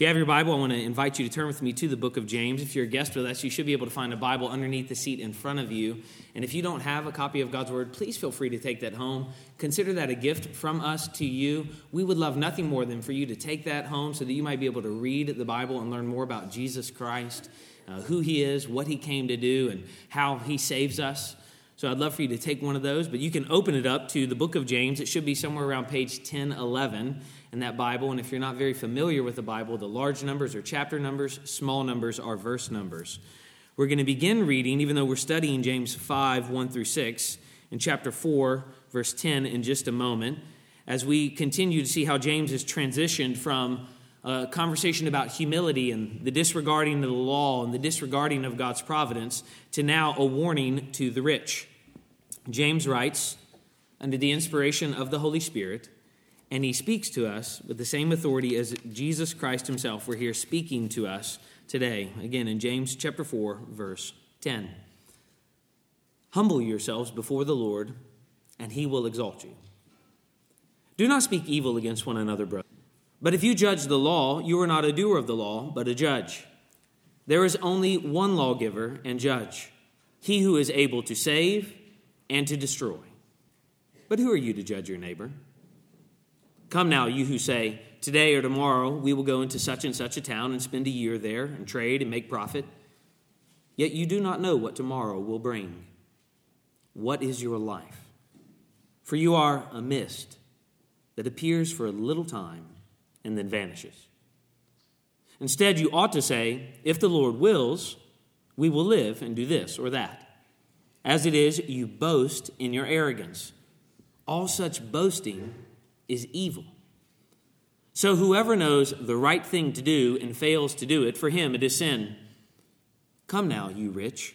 If you have your Bible, I want to invite you to turn with me to the book of James. If you're a guest with us, you should be able to find a Bible underneath the seat in front of you. And if you don't have a copy of God's Word, please feel free to take that home. Consider that a gift from us to you. We would love nothing more than for you to take that home so that you might be able to read the Bible and learn more about Jesus Christ, uh, who He is, what He came to do, and how He saves us. So I'd love for you to take one of those, but you can open it up to the book of James. It should be somewhere around page 1011 in that Bible. And if you're not very familiar with the Bible, the large numbers are chapter numbers, small numbers are verse numbers. We're going to begin reading, even though we're studying James 5 1 through 6, in chapter 4, verse 10, in just a moment, as we continue to see how James has transitioned from a conversation about humility and the disregarding of the law and the disregarding of God's providence to now a warning to the rich. James writes, under the inspiration of the Holy Spirit, and he speaks to us with the same authority as Jesus Christ himself. We're here speaking to us today. Again, in James chapter 4, verse 10. Humble yourselves before the Lord, and he will exalt you. Do not speak evil against one another, brother. But if you judge the law, you are not a doer of the law, but a judge. There is only one lawgiver and judge, he who is able to save and to destroy. But who are you to judge your neighbor? Come now, you who say, Today or tomorrow we will go into such and such a town and spend a year there and trade and make profit. Yet you do not know what tomorrow will bring. What is your life? For you are a mist that appears for a little time and then vanishes. Instead, you ought to say, If the Lord wills, we will live and do this or that. As it is, you boast in your arrogance. All such boasting is evil. So whoever knows the right thing to do and fails to do it, for him it is sin. Come now, you rich,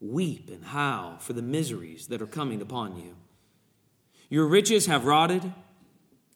weep and howl for the miseries that are coming upon you. Your riches have rotted,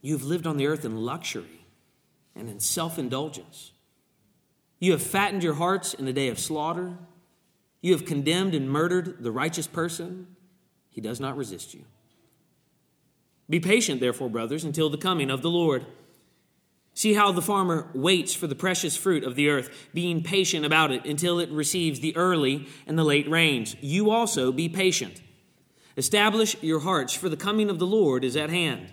You have lived on the earth in luxury and in self indulgence. You have fattened your hearts in the day of slaughter. You have condemned and murdered the righteous person. He does not resist you. Be patient, therefore, brothers, until the coming of the Lord. See how the farmer waits for the precious fruit of the earth, being patient about it until it receives the early and the late rains. You also be patient. Establish your hearts, for the coming of the Lord is at hand.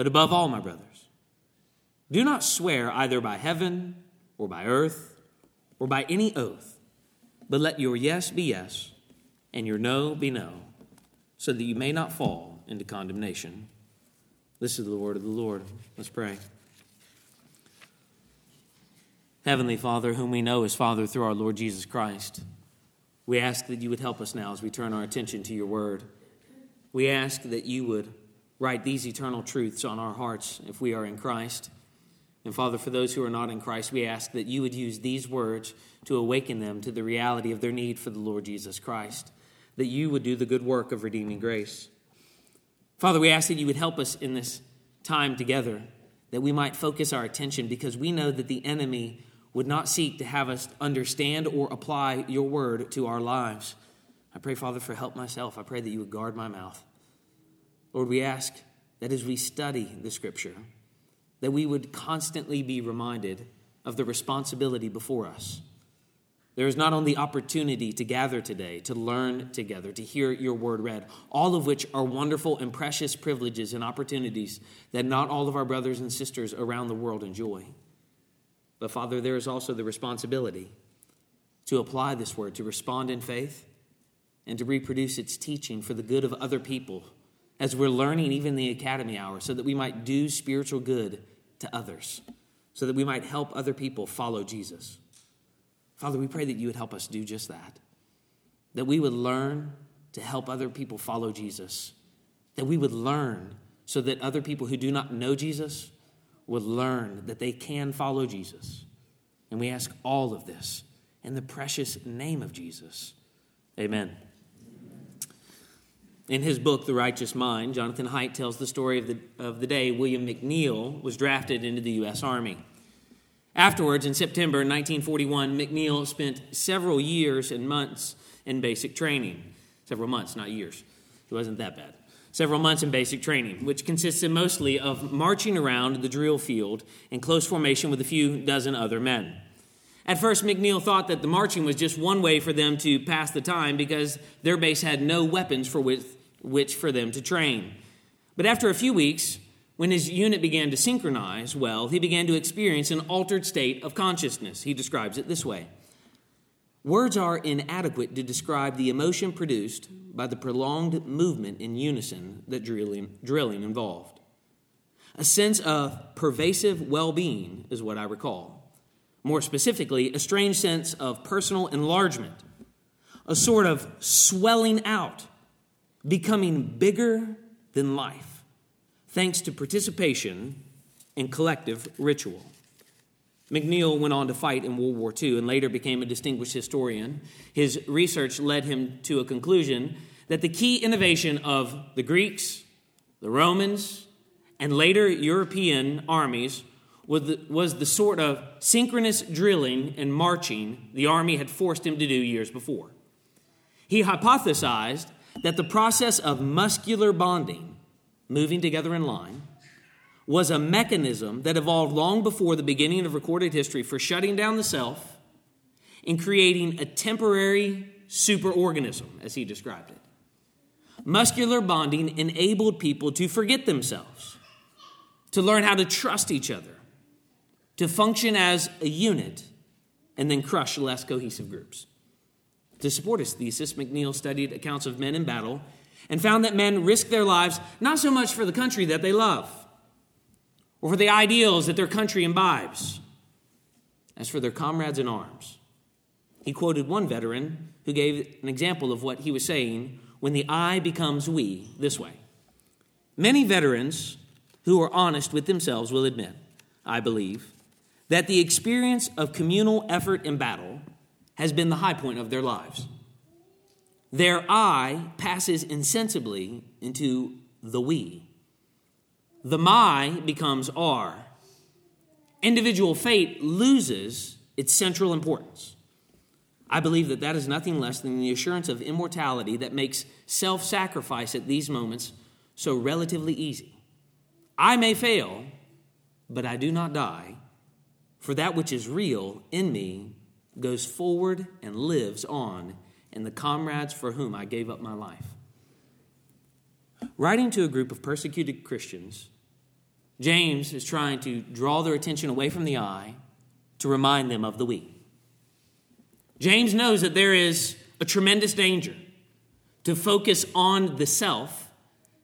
But above all, my brothers, do not swear either by heaven or by earth or by any oath, but let your yes be yes and your no be no, so that you may not fall into condemnation. This is the word of the Lord. Let's pray. Heavenly Father, whom we know as Father through our Lord Jesus Christ, we ask that you would help us now as we turn our attention to your word. We ask that you would write these eternal truths on our hearts if we are in Christ. And Father, for those who are not in Christ, we ask that you would use these words to awaken them to the reality of their need for the Lord Jesus Christ, that you would do the good work of redeeming grace. Father, we ask that you would help us in this time together, that we might focus our attention because we know that the enemy would not seek to have us understand or apply your word to our lives. I pray, Father, for help myself. I pray that you would guard my mouth. Lord, we ask that as we study the scripture, that we would constantly be reminded of the responsibility before us there is not only opportunity to gather today, to learn together, to hear your word read, all of which are wonderful and precious privileges and opportunities that not all of our brothers and sisters around the world enjoy. But, Father, there is also the responsibility to apply this word, to respond in faith, and to reproduce its teaching for the good of other people as we're learning even the academy hour, so that we might do spiritual good to others, so that we might help other people follow Jesus. Father, we pray that you would help us do just that, that we would learn to help other people follow Jesus, that we would learn so that other people who do not know Jesus would learn that they can follow Jesus. And we ask all of this in the precious name of Jesus. Amen. In his book, The Righteous Mind, Jonathan Haidt tells the story of the, of the day William McNeill was drafted into the U.S. Army. Afterwards, in September 1941, McNeill spent several years and months in basic training. Several months, not years. It wasn't that bad. Several months in basic training, which consisted mostly of marching around the drill field in close formation with a few dozen other men. At first, McNeill thought that the marching was just one way for them to pass the time because their base had no weapons for which, which for them to train. But after a few weeks, when his unit began to synchronize well, he began to experience an altered state of consciousness. He describes it this way Words are inadequate to describe the emotion produced by the prolonged movement in unison that drilling, drilling involved. A sense of pervasive well being is what I recall. More specifically, a strange sense of personal enlargement, a sort of swelling out becoming bigger than life, thanks to participation in collective ritual. McNeill went on to fight in World War II and later became a distinguished historian. His research led him to a conclusion that the key innovation of the Greeks, the Romans, and later European armies was the, was the sort of synchronous drilling and marching the army had forced him to do years before. He hypothesized that the process of muscular bonding, moving together in line, was a mechanism that evolved long before the beginning of recorded history for shutting down the self and creating a temporary superorganism, as he described it. Muscular bonding enabled people to forget themselves, to learn how to trust each other, to function as a unit, and then crush less cohesive groups. To support his thesis, McNeill studied accounts of men in battle and found that men risk their lives not so much for the country that they love or for the ideals that their country imbibes as for their comrades in arms. He quoted one veteran who gave an example of what he was saying when the I becomes we this way. Many veterans who are honest with themselves will admit, I believe, that the experience of communal effort in battle has been the high point of their lives. Their I passes insensibly into the we. The my becomes our. Individual fate loses its central importance. I believe that that is nothing less than the assurance of immortality that makes self sacrifice at these moments so relatively easy. I may fail, but I do not die, for that which is real in me goes forward and lives on in the comrades for whom I gave up my life. Writing to a group of persecuted Christians, James is trying to draw their attention away from the I to remind them of the we. James knows that there is a tremendous danger to focus on the self,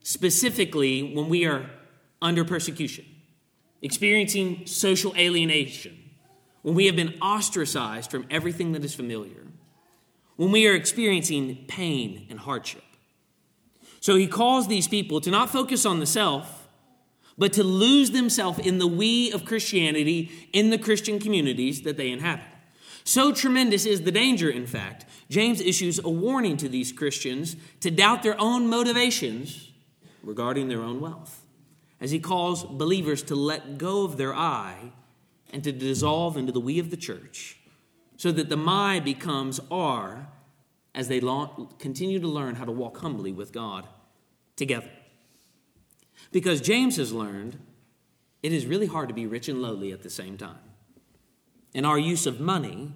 specifically when we are under persecution, experiencing social alienation, when we have been ostracized from everything that is familiar, when we are experiencing pain and hardship. So he calls these people to not focus on the self, but to lose themselves in the we of Christianity in the Christian communities that they inhabit. So tremendous is the danger, in fact. James issues a warning to these Christians to doubt their own motivations regarding their own wealth, as he calls believers to let go of their I and to dissolve into the we of the church, so that the my becomes our as they continue to learn how to walk humbly with God together. Because James has learned it is really hard to be rich and lowly at the same time. And our use of money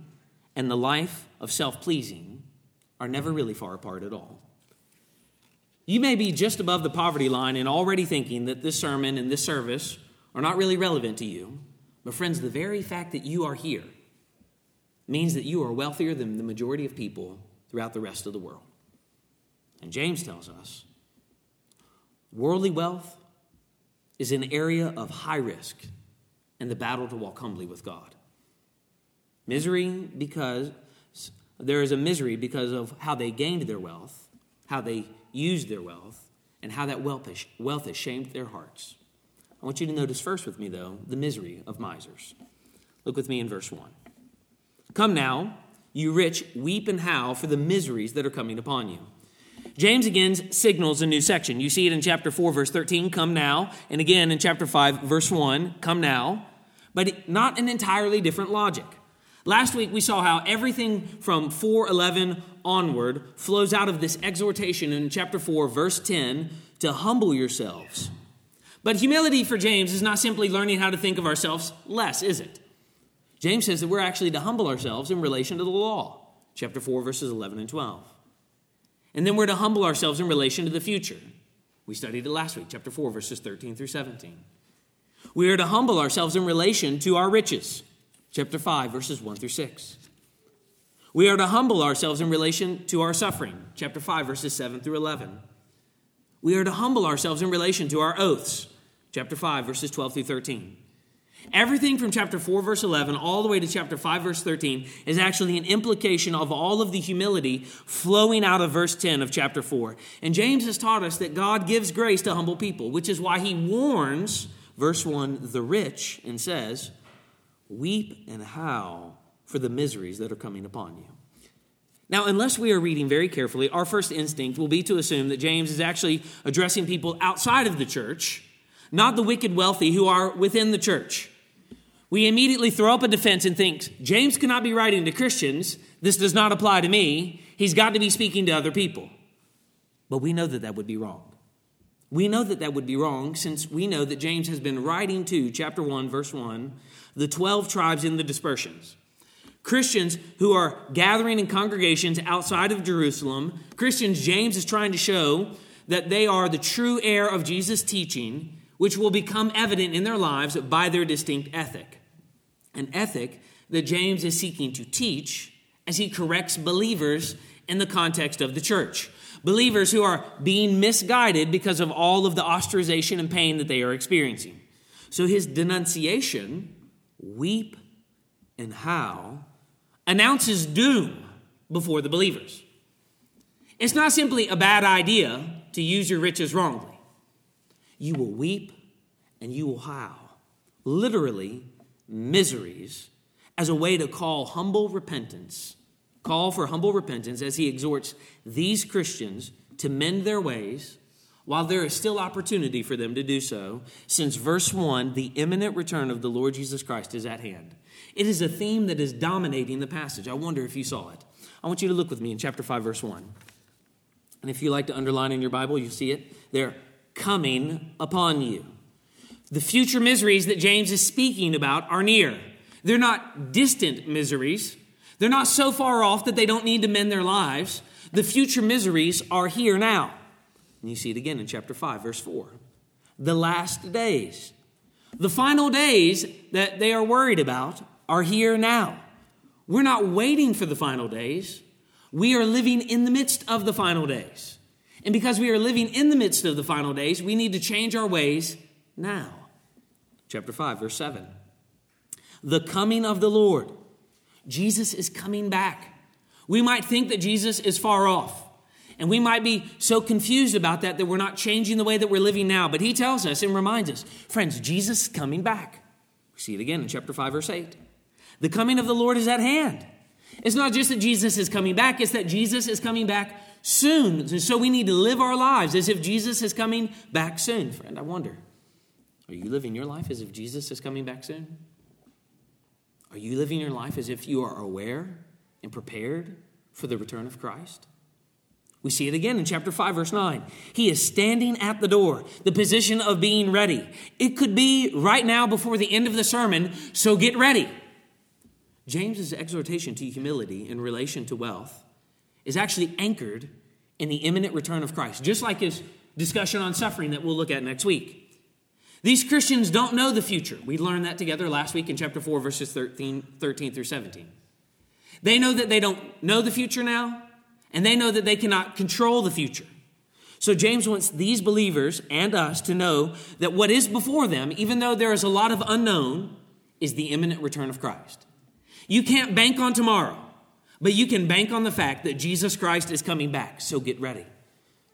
and the life of self pleasing are never really far apart at all. You may be just above the poverty line and already thinking that this sermon and this service are not really relevant to you, But, friends, the very fact that you are here means that you are wealthier than the majority of people throughout the rest of the world. And James tells us worldly wealth is an area of high risk in the battle to walk humbly with God. Misery because there is a misery because of how they gained their wealth, how they used their wealth, and how that wealth wealth has shamed their hearts. I want you to notice first with me, though, the misery of misers. Look with me in verse 1. Come now, you rich, weep and howl for the miseries that are coming upon you. James again signals a new section. You see it in chapter 4, verse 13, come now, and again in chapter 5, verse 1, come now, but not an entirely different logic. Last week we saw how everything from 411 onward flows out of this exhortation in chapter 4, verse 10, to humble yourselves. But humility for James is not simply learning how to think of ourselves less, is it? James says that we're actually to humble ourselves in relation to the law, chapter 4, verses 11 and 12. And then we're to humble ourselves in relation to the future. We studied it last week, chapter 4, verses 13 through 17. We are to humble ourselves in relation to our riches, chapter 5, verses 1 through 6. We are to humble ourselves in relation to our suffering, chapter 5, verses 7 through 11. We are to humble ourselves in relation to our oaths, chapter 5, verses 12 through 13. Everything from chapter 4, verse 11, all the way to chapter 5, verse 13, is actually an implication of all of the humility flowing out of verse 10 of chapter 4. And James has taught us that God gives grace to humble people, which is why he warns, verse 1, the rich, and says, Weep and howl for the miseries that are coming upon you. Now, unless we are reading very carefully, our first instinct will be to assume that James is actually addressing people outside of the church, not the wicked wealthy who are within the church we immediately throw up a defense and think, James cannot be writing to Christians. This does not apply to me. He's got to be speaking to other people. But we know that that would be wrong. We know that that would be wrong since we know that James has been writing to, chapter 1, verse 1, the 12 tribes in the dispersions. Christians who are gathering in congregations outside of Jerusalem, Christians, James is trying to show that they are the true heir of Jesus' teaching, which will become evident in their lives by their distinct ethic an ethic that James is seeking to teach as he corrects believers in the context of the church. Believers who are being misguided because of all of the ostracization and pain that they are experiencing. So his denunciation, weep and howl, announces doom before the believers. It's not simply a bad idea to use your riches wrongly. You will weep and you will howl. Literally, miseries as a way to call humble repentance, call for humble repentance as he exhorts these Christians to mend their ways while there is still opportunity for them to do so, since verse 1, the imminent return of the Lord Jesus Christ is at hand. It is a theme that is dominating the passage. I wonder if you saw it. I want you to look with me in chapter 5, verse 1. And if you like to underline in your Bible, you see it. They're coming upon you. The future miseries that James is speaking about are near. They're not distant miseries. They're not so far off that they don't need to mend their lives. The future miseries are here now. And you see it again in chapter 5, verse 4. The last days. The final days that they are worried about are here now. We're not waiting for the final days. We are living in the midst of the final days. And because we are living in the midst of the final days, we need to change our ways now chapter 5, verse 7. The coming of the Lord. Jesus is coming back. We might think that Jesus is far off. And we might be so confused about that that we're not changing the way that we're living now. But he tells us and reminds us, friends, Jesus is coming back. We see it again in chapter 5, verse 8. The coming of the Lord is at hand. It's not just that Jesus is coming back, it's that Jesus is coming back soon. And so we need to live our lives as if Jesus is coming back soon. Friend, I wonder. Are you living your life as if Jesus is coming back soon? Are you living your life as if you are aware and prepared for the return of Christ? We see it again in chapter 5, verse 9. He is standing at the door, the position of being ready. It could be right now before the end of the sermon, so get ready. James's exhortation to humility in relation to wealth is actually anchored in the imminent return of Christ, just like his discussion on suffering that we'll look at next week. These Christians don't know the future. We learned that together last week in chapter 4, verses 13, 13 through 17. They know that they don't know the future now, and they know that they cannot control the future. So James wants these believers and us to know that what is before them, even though there is a lot of unknown, is the imminent return of Christ. You can't bank on tomorrow, but you can bank on the fact that Jesus Christ is coming back. So get ready.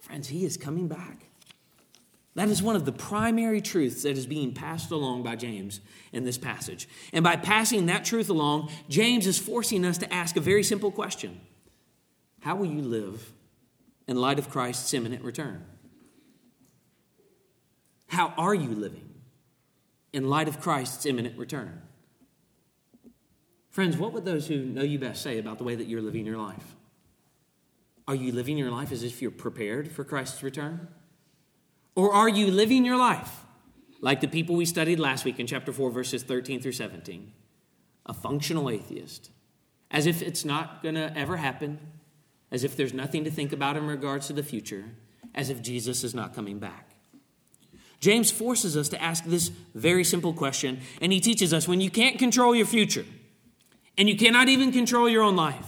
Friends, he is coming back. That is one of the primary truths that is being passed along by James in this passage. And by passing that truth along, James is forcing us to ask a very simple question How will you live in light of Christ's imminent return? How are you living in light of Christ's imminent return? Friends, what would those who know you best say about the way that you're living your life? Are you living your life as if you're prepared for Christ's return? Or are you living your life like the people we studied last week in chapter 4, verses 13 through 17? A functional atheist, as if it's not going to ever happen, as if there's nothing to think about in regards to the future, as if Jesus is not coming back. James forces us to ask this very simple question, and he teaches us when you can't control your future, and you cannot even control your own life,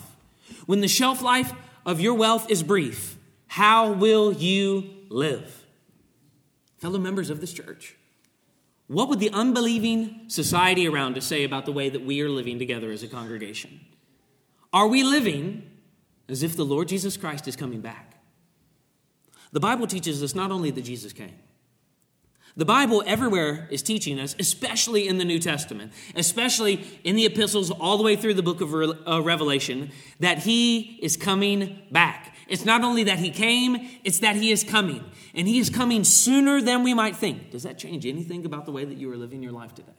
when the shelf life of your wealth is brief, how will you live? fellow members of this church, what would the unbelieving society around us say about the way that we are living together as a congregation? Are we living as if the Lord Jesus Christ is coming back? The Bible teaches us not only that Jesus came, the Bible everywhere is teaching us, especially in the New Testament, especially in the epistles all the way through the book of uh, Revelation, that he is coming back. It's not only that he came, it's that he is coming. And he is coming sooner than we might think. Does that change anything about the way that you are living your life today?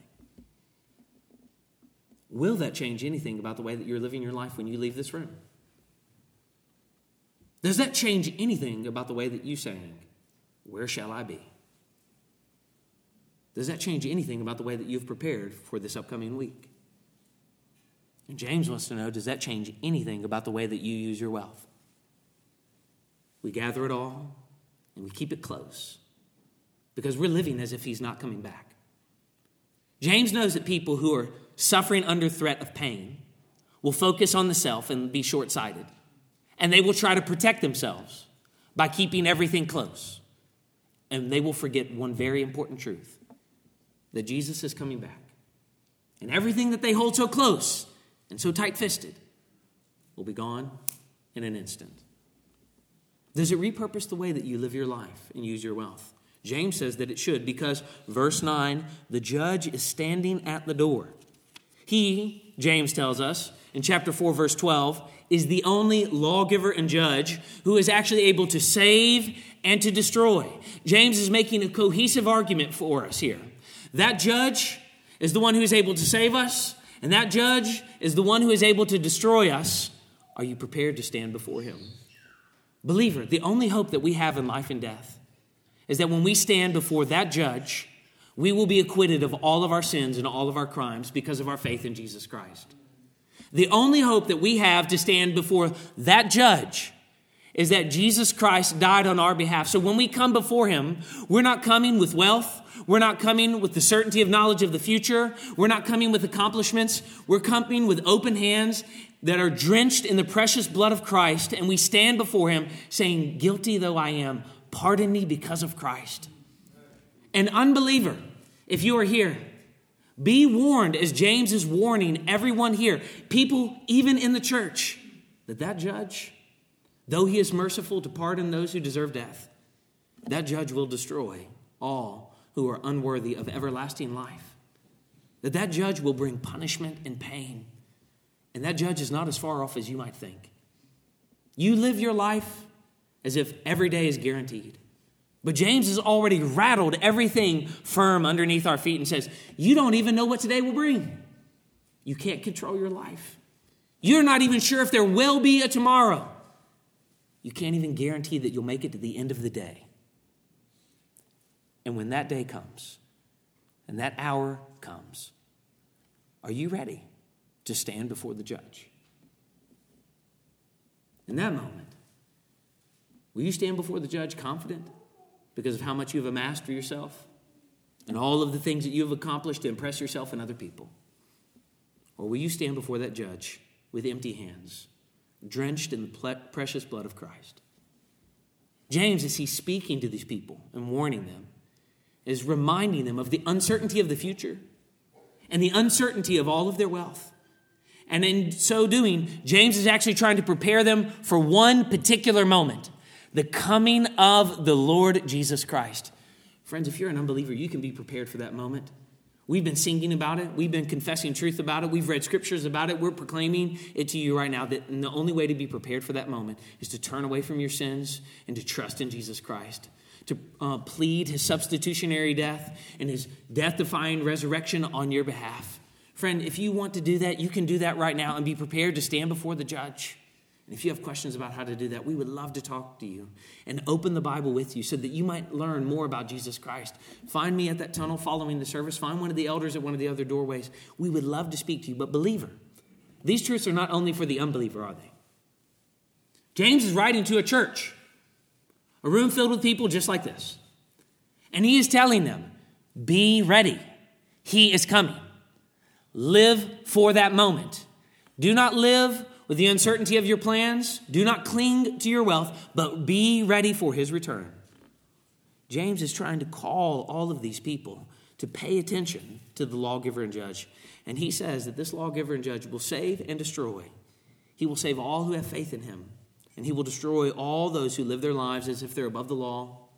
Will that change anything about the way that you're living your life when you leave this room? Does that change anything about the way that you saying, Where shall I be? Does that change anything about the way that you've prepared for this upcoming week? And James wants to know Does that change anything about the way that you use your wealth? We gather it all and we keep it close because we're living as if he's not coming back. James knows that people who are suffering under threat of pain will focus on the self and be short sighted. And they will try to protect themselves by keeping everything close. And they will forget one very important truth that Jesus is coming back. And everything that they hold so close and so tight fisted will be gone in an instant. Does it repurpose the way that you live your life and use your wealth? James says that it should because, verse 9, the judge is standing at the door. He, James tells us in chapter 4, verse 12, is the only lawgiver and judge who is actually able to save and to destroy. James is making a cohesive argument for us here. That judge is the one who is able to save us, and that judge is the one who is able to destroy us. Are you prepared to stand before him? Believer, the only hope that we have in life and death is that when we stand before that judge, we will be acquitted of all of our sins and all of our crimes because of our faith in Jesus Christ. The only hope that we have to stand before that judge is that Jesus Christ died on our behalf. So when we come before him, we're not coming with wealth. We're not coming with the certainty of knowledge of the future. We're not coming with accomplishments. We're coming with open hands that are drenched in the precious blood of Christ, and we stand before Him saying, Guilty though I am, pardon me because of Christ. An unbeliever, if you are here, be warned as James is warning everyone here, people even in the church, that that judge, though he is merciful to pardon those who deserve death, that judge will destroy all who are unworthy of everlasting life. That that judge will bring punishment and pain and that judge is not as far off as you might think. You live your life as if every day is guaranteed. But James has already rattled everything firm underneath our feet and says, You don't even know what today will bring. You can't control your life. You're not even sure if there will be a tomorrow. You can't even guarantee that you'll make it to the end of the day. And when that day comes and that hour comes, are you ready? to stand before the judge. In that moment, will you stand before the judge confident because of how much you've amassed for yourself? and all of the things that you have accomplished to impress yourself and other people? Or will you stand before that judge with empty hands, drenched in the precious blood of Christ? James, as he's speaking to these people and warning them, is reminding them of the uncertainty of the future and the uncertainty of all of their wealth. And in so doing, James is actually trying to prepare them for one particular moment the coming of the Lord Jesus Christ. Friends, if you're an unbeliever, you can be prepared for that moment. We've been singing about it. We've been confessing truth about it. We've read scriptures about it. We're proclaiming it to you right now that the only way to be prepared for that moment is to turn away from your sins and to trust in Jesus Christ, to uh, plead his substitutionary death and his death defying resurrection on your behalf. Friend, if you want to do that, you can do that right now and be prepared to stand before the judge. And if you have questions about how to do that, we would love to talk to you and open the Bible with you so that you might learn more about Jesus Christ. Find me at that tunnel following the service. Find one of the elders at one of the other doorways. We would love to speak to you. But, believer, these truths are not only for the unbeliever, are they? James is writing to a church, a room filled with people just like this. And he is telling them, be ready. He is coming. Live for that moment. Do not live with the uncertainty of your plans, do not cling to your wealth, but be ready for his return. James is trying to call all of these people to pay attention to the lawgiver and judge. And he says that this lawgiver and judge will save and destroy. He will save all who have faith in him, and he will destroy all those who live their lives as if they're above the law,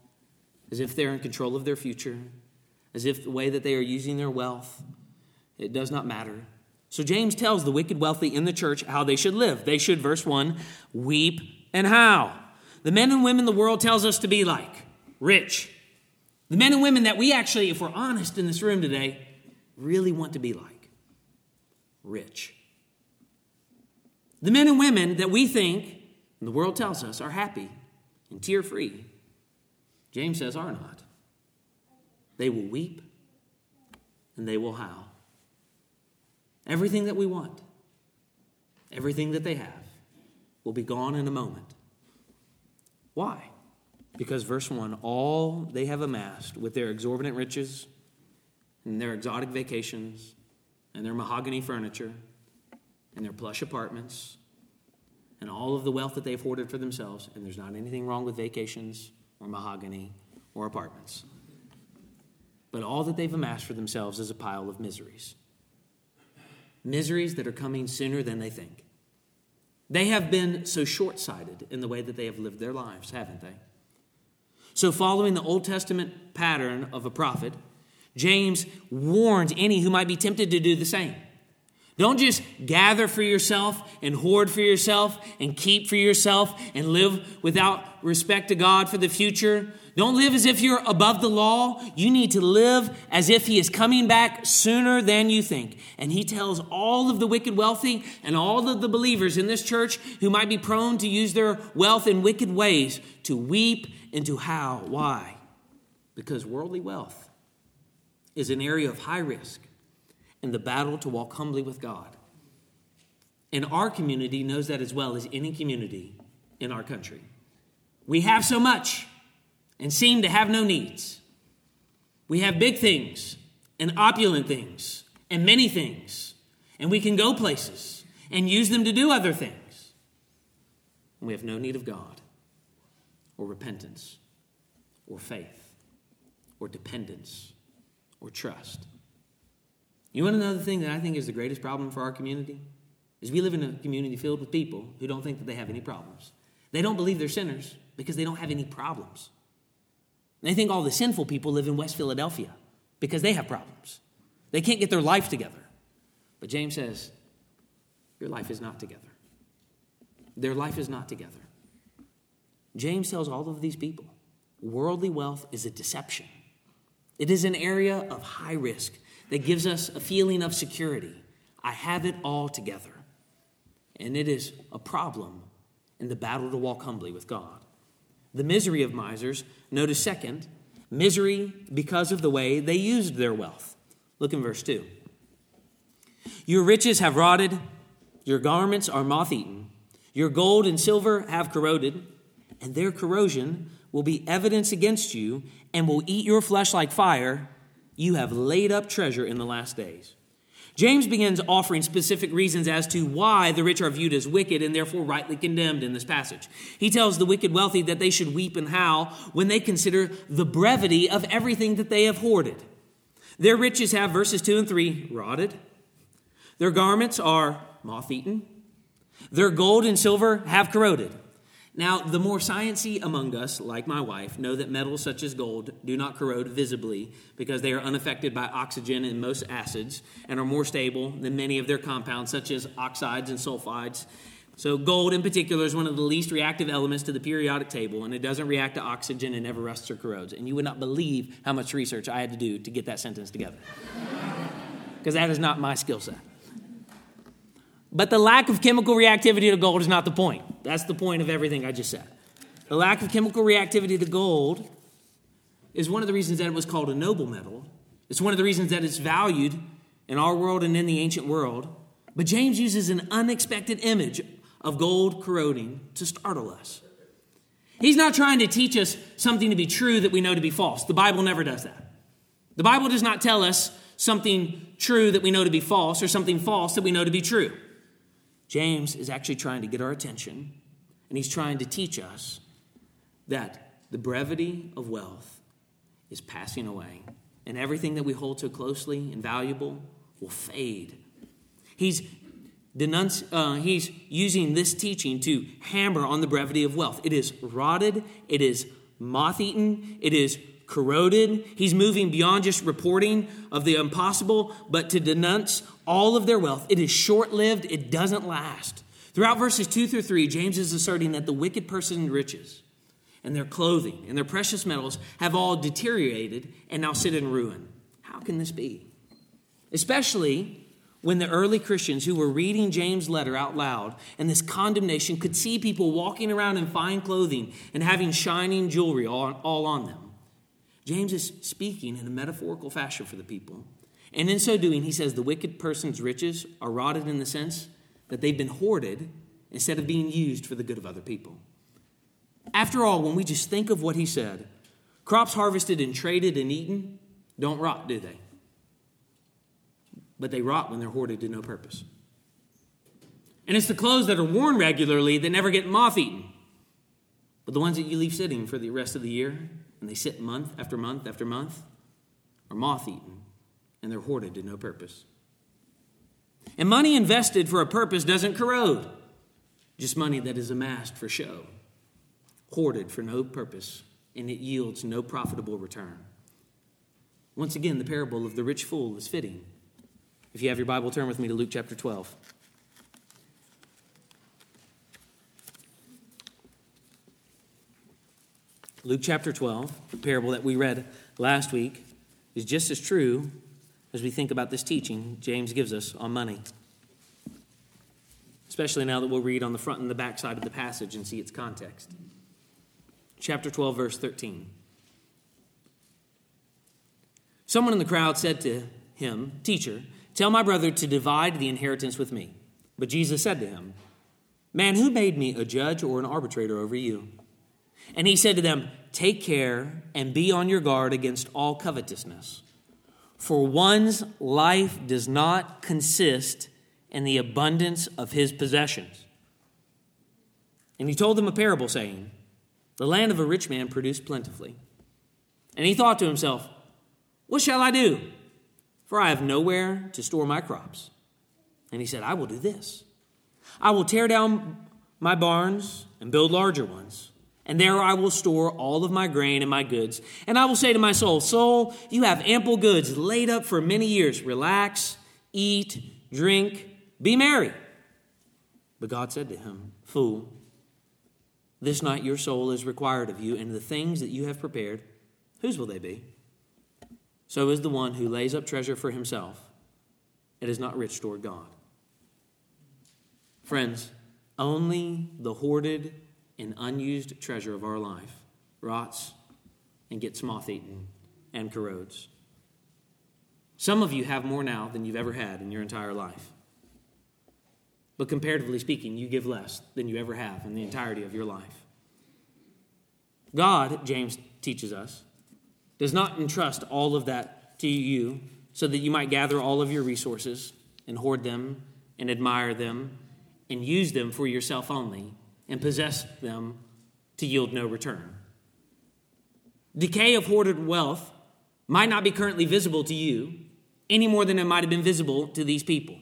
as if they're in control of their future, as if the way that they are using their wealth, it does not matter. So James tells the wicked wealthy in the church how they should live. They should, verse 1, weep and how. The men and women the world tells us to be like rich. The men and women that we actually, if we're honest in this room today, really want to be like rich. The men and women that we think, and the world tells us, are happy and tear free, James says are not. They will weep and they will howl. Everything that we want, everything that they have, will be gone in a moment. Why? Because, verse 1 all they have amassed with their exorbitant riches and their exotic vacations and their mahogany furniture and their plush apartments and all of the wealth that they've hoarded for themselves, and there's not anything wrong with vacations or mahogany or apartments. But all that they've amassed for themselves is a pile of miseries miseries that are coming sooner than they think. They have been so short sighted in the way that they have lived their lives, haven't they? So, following the Old Testament pattern of a prophet, James warns any who might be tempted to do the same. Don't just gather for yourself and hoard for yourself and keep for yourself and live without respect to God for the future. Don't live as if you're above the law. You need to live as if He is coming back sooner than you think. And He tells all of the wicked wealthy and all of the believers in this church who might be prone to use their wealth in wicked ways to weep and to howl. Why? Because worldly wealth is an area of high risk in the battle to walk humbly with God. And our community knows that as well as any community in our country. We have so much and seem to have no needs. We have big things and opulent things and many things, and we can go places and use them to do other things. And we have no need of God or repentance or faith or dependence or trust. You want to know the thing that I think is the greatest problem for our community? Is we live in a community filled with people who don't think that they have any problems. They don't believe they're sinners because they don't have any problems. They think all the sinful people live in West Philadelphia because they have problems. They can't get their life together. But James says, Your life is not together. Their life is not together. James tells all of these people worldly wealth is a deception, it is an area of high risk that gives us a feeling of security. I have it all together. And it is a problem in the battle to walk humbly with God. The misery of misers Notice, second, misery because of the way they used their wealth. Look in verse 2. Your riches have rotted, your garments are moth eaten, your gold and silver have corroded, and their corrosion will be evidence against you and will eat your flesh like fire. You have laid up treasure in the last days. James begins offering specific reasons as to why the rich are viewed as wicked and therefore rightly condemned in this passage. He tells the wicked wealthy that they should weep and howl when they consider the brevity of everything that they have hoarded. Their riches have, verses 2 and 3, rotted. Their garments are moth eaten. Their gold and silver have corroded. Now, the more sciency among us, like my wife, know that metals such as gold do not corrode visibly because they are unaffected by oxygen and most acids and are more stable than many of their compounds, such as oxides and sulfides. So, gold in particular is one of the least reactive elements to the periodic table, and it doesn't react to oxygen and never rusts or corrodes. And you would not believe how much research I had to do to get that sentence together. Because that is not my skill set. But the lack of chemical reactivity to gold is not the point. That's the point of everything I just said. The lack of chemical reactivity to gold is one of the reasons that it was called a noble metal. It's one of the reasons that it's valued in our world and in the ancient world. But James uses an unexpected image of gold corroding to startle us. He's not trying to teach us something to be true that we know to be false. The Bible never does that. The Bible does not tell us something true that we know to be false or something false that we know to be true. James is actually trying to get our attention, and he's trying to teach us that the brevity of wealth is passing away, and everything that we hold so closely and valuable will fade. He's denunci- uh, he's using this teaching to hammer on the brevity of wealth. It is rotted, it is moth eaten, it is corroded. He's moving beyond just reporting of the impossible, but to denounce all of their wealth. It is short lived, it doesn't last. Throughout verses 2 through 3, James is asserting that the wicked person's riches and their clothing and their precious metals have all deteriorated and now sit in ruin. How can this be? Especially when the early Christians who were reading James' letter out loud and this condemnation could see people walking around in fine clothing and having shining jewelry all, all on them. James is speaking in a metaphorical fashion for the people. And in so doing, he says the wicked person's riches are rotted in the sense that they've been hoarded instead of being used for the good of other people. After all, when we just think of what he said, crops harvested and traded and eaten don't rot, do they? But they rot when they're hoarded to no purpose. And it's the clothes that are worn regularly that never get moth eaten. But the ones that you leave sitting for the rest of the year, and they sit month after month after month, are moth eaten and they're hoarded to no purpose. And money invested for a purpose doesn't corrode, just money that is amassed for show, hoarded for no purpose, and it yields no profitable return. Once again, the parable of the rich fool is fitting. If you have your Bible, turn with me to Luke chapter 12. Luke chapter 12, the parable that we read last week, is just as true as we think about this teaching James gives us on money. Especially now that we'll read on the front and the back side of the passage and see its context. Chapter 12, verse 13. Someone in the crowd said to him, Teacher, tell my brother to divide the inheritance with me. But Jesus said to him, Man, who made me a judge or an arbitrator over you? And he said to them, Take care and be on your guard against all covetousness. For one's life does not consist in the abundance of his possessions. And he told them a parable, saying, The land of a rich man produced plentifully. And he thought to himself, What shall I do? For I have nowhere to store my crops. And he said, I will do this I will tear down my barns and build larger ones and there I will store all of my grain and my goods. And I will say to my soul, Soul, you have ample goods laid up for many years. Relax, eat, drink, be merry. But God said to him, Fool, this night your soul is required of you, and the things that you have prepared, whose will they be? So is the one who lays up treasure for himself and is not rich toward God. Friends, only the hoarded an unused treasure of our life rots and gets moth eaten and corrodes. Some of you have more now than you've ever had in your entire life. But comparatively speaking, you give less than you ever have in the entirety of your life. God, James teaches us, does not entrust all of that to you so that you might gather all of your resources and hoard them and admire them and use them for yourself only and possess them to yield no return. Decay of hoarded wealth might not be currently visible to you any more than it might have been visible to these people.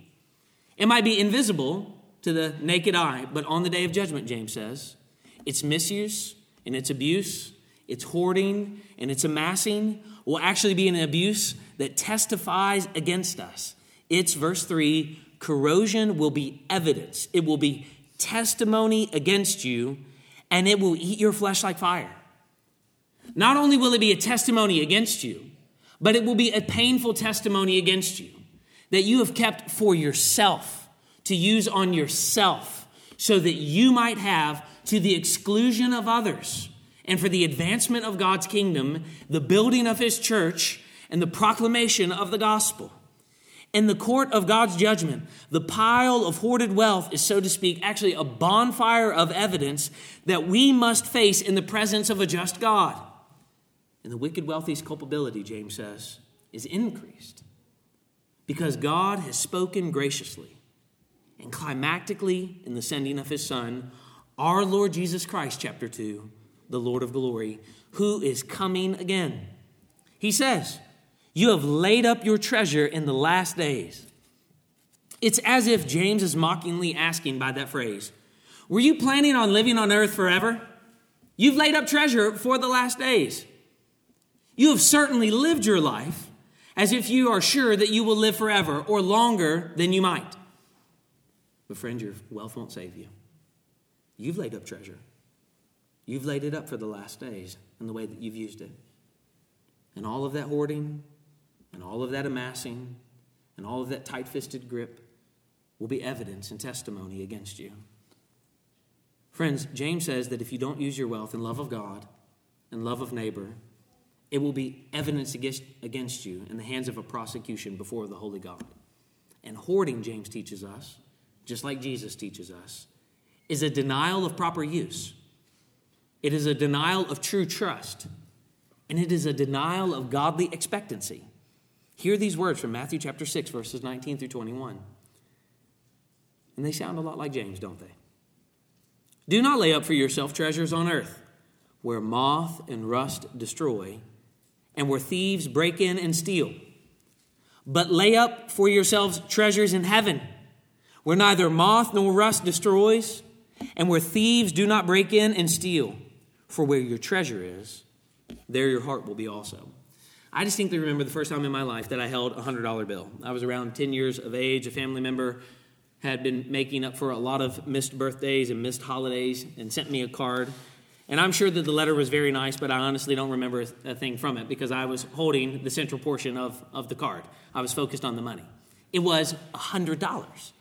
It might be invisible to the naked eye, but on the day of judgment, James says, its misuse and its abuse, its hoarding and its amassing will actually be an abuse that testifies against us. It's verse 3 corrosion will be evidence, it will be testimony against you, and it will eat your flesh like fire. Not only will it be a testimony against you, but it will be a painful testimony against you that you have kept for yourself, to use on yourself, so that you might have, to the exclusion of others, and for the advancement of God's kingdom, the building of his church, and the proclamation of the gospel. In the court of God's judgment, the pile of hoarded wealth is, so to speak, actually a bonfire of evidence that we must face in the presence of a just God. And the wicked wealthy's culpability, James says, is increased because God has spoken graciously and climactically in the sending of his Son, our Lord Jesus Christ, chapter 2, the Lord of glory, who is coming again. He says, You have laid up your treasure in the last days. It's as if James is mockingly asking by that phrase, Were you planning on living on earth forever? You've laid up treasure for the last days. You have certainly lived your life as if you are sure that you will live forever or longer than you might. But, friend, your wealth won't save you. You've laid up treasure. You've laid it up for the last days in the way that you've used it. And all of that hoarding, and all of that amassing, and all of that tight fisted grip will be evidence and testimony against you. Friends, James says that if you don't use your wealth in love of God and love of neighbor, it will be evidence against, against you in the hands of a prosecution before the holy God. And hoarding, James teaches us, just like Jesus teaches us, is a denial of proper use. It is a denial of true trust. And it is a denial of godly expectancy. Hear these words from Matthew chapter 6, verses 19 through 21. And they sound a lot like James, don't they? Do not lay up for yourself treasures on earth, where moth and rust destroy and where thieves break in and steal. But lay up for yourselves treasures in heaven, where neither moth nor rust destroys, and where thieves do not break in and steal. For where your treasure is, there your heart will be also. I distinctly remember the first time in my life that I held a $100 bill. I was around 10 years of age. A family member had been making up for a lot of missed birthdays and missed holidays and sent me a card and I'm sure that the letter was very nice, but I honestly don't remember a thing from it because I was holding the central portion of, of the card. I was focused on the money. It was $100.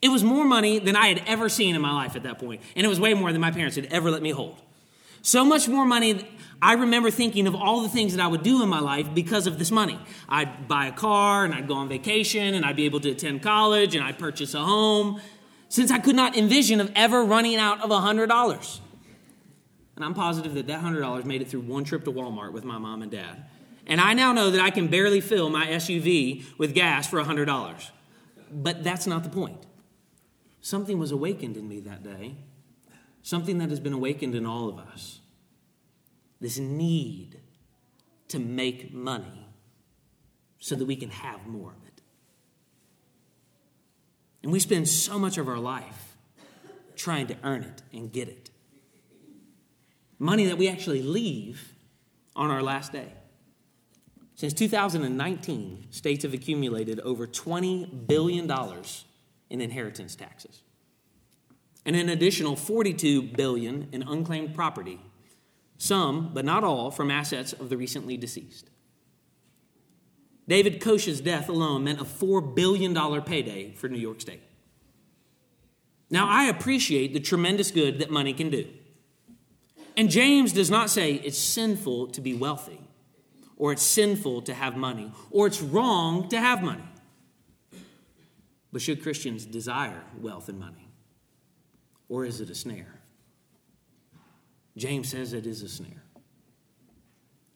It was more money than I had ever seen in my life at that point, and it was way more than my parents had ever let me hold. So much more money. I remember thinking of all the things that I would do in my life because of this money. I'd buy a car and I'd go on vacation and I'd be able to attend college and I'd purchase a home since I could not envision of ever running out of $100. And I'm positive that that $100 made it through one trip to Walmart with my mom and dad. And I now know that I can barely fill my SUV with gas for $100. But that's not the point. Something was awakened in me that day, something that has been awakened in all of us this need to make money so that we can have more of it. And we spend so much of our life trying to earn it and get it money that we actually leave on our last day. Since 2019, states have accumulated over $20 billion in inheritance taxes and an additional 42 billion in unclaimed property, some, but not all, from assets of the recently deceased. David Koch's death alone meant a $4 billion payday for New York State. Now, I appreciate the tremendous good that money can do. And James does not say it's sinful to be wealthy, or it's sinful to have money, or it's wrong to have money. But should Christians desire wealth and money? Or is it a snare? James says it is a snare.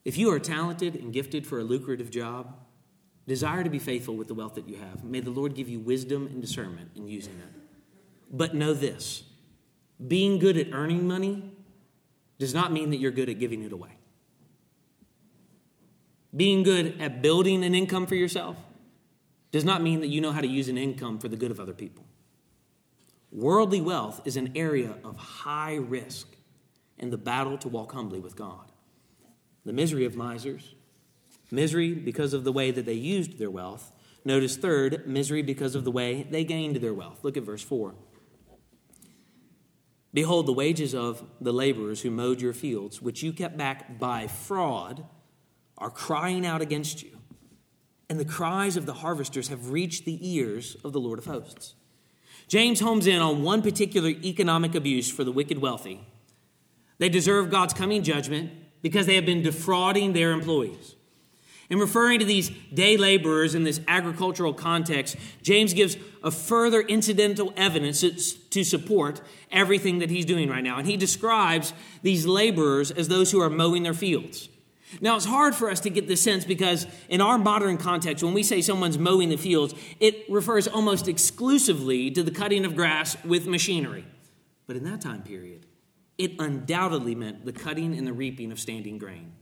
If you are talented and gifted for a lucrative job, Desire to be faithful with the wealth that you have. May the Lord give you wisdom and discernment in using it. But know this being good at earning money does not mean that you're good at giving it away. Being good at building an income for yourself does not mean that you know how to use an income for the good of other people. Worldly wealth is an area of high risk in the battle to walk humbly with God. The misery of misers, misery because of the way that they used their wealth. Notice, third, misery because of the way they gained their wealth. Look at verse 4. Behold, the wages of the laborers who mowed your fields, which you kept back by fraud, are crying out against you. And the cries of the harvesters have reached the ears of the Lord of hosts. James homes in on one particular economic abuse for the wicked wealthy. They deserve God's coming judgment because they have been defrauding their employees. In referring to these day laborers in this agricultural context, James gives a further incidental evidence to support everything that he's doing right now. And he describes these laborers as those who are mowing their fields. Now, it's hard for us to get this sense because in our modern context, when we say someone's mowing the fields, it refers almost exclusively to the cutting of grass with machinery. But in that time period, it undoubtedly meant the cutting and the reaping of standing grain.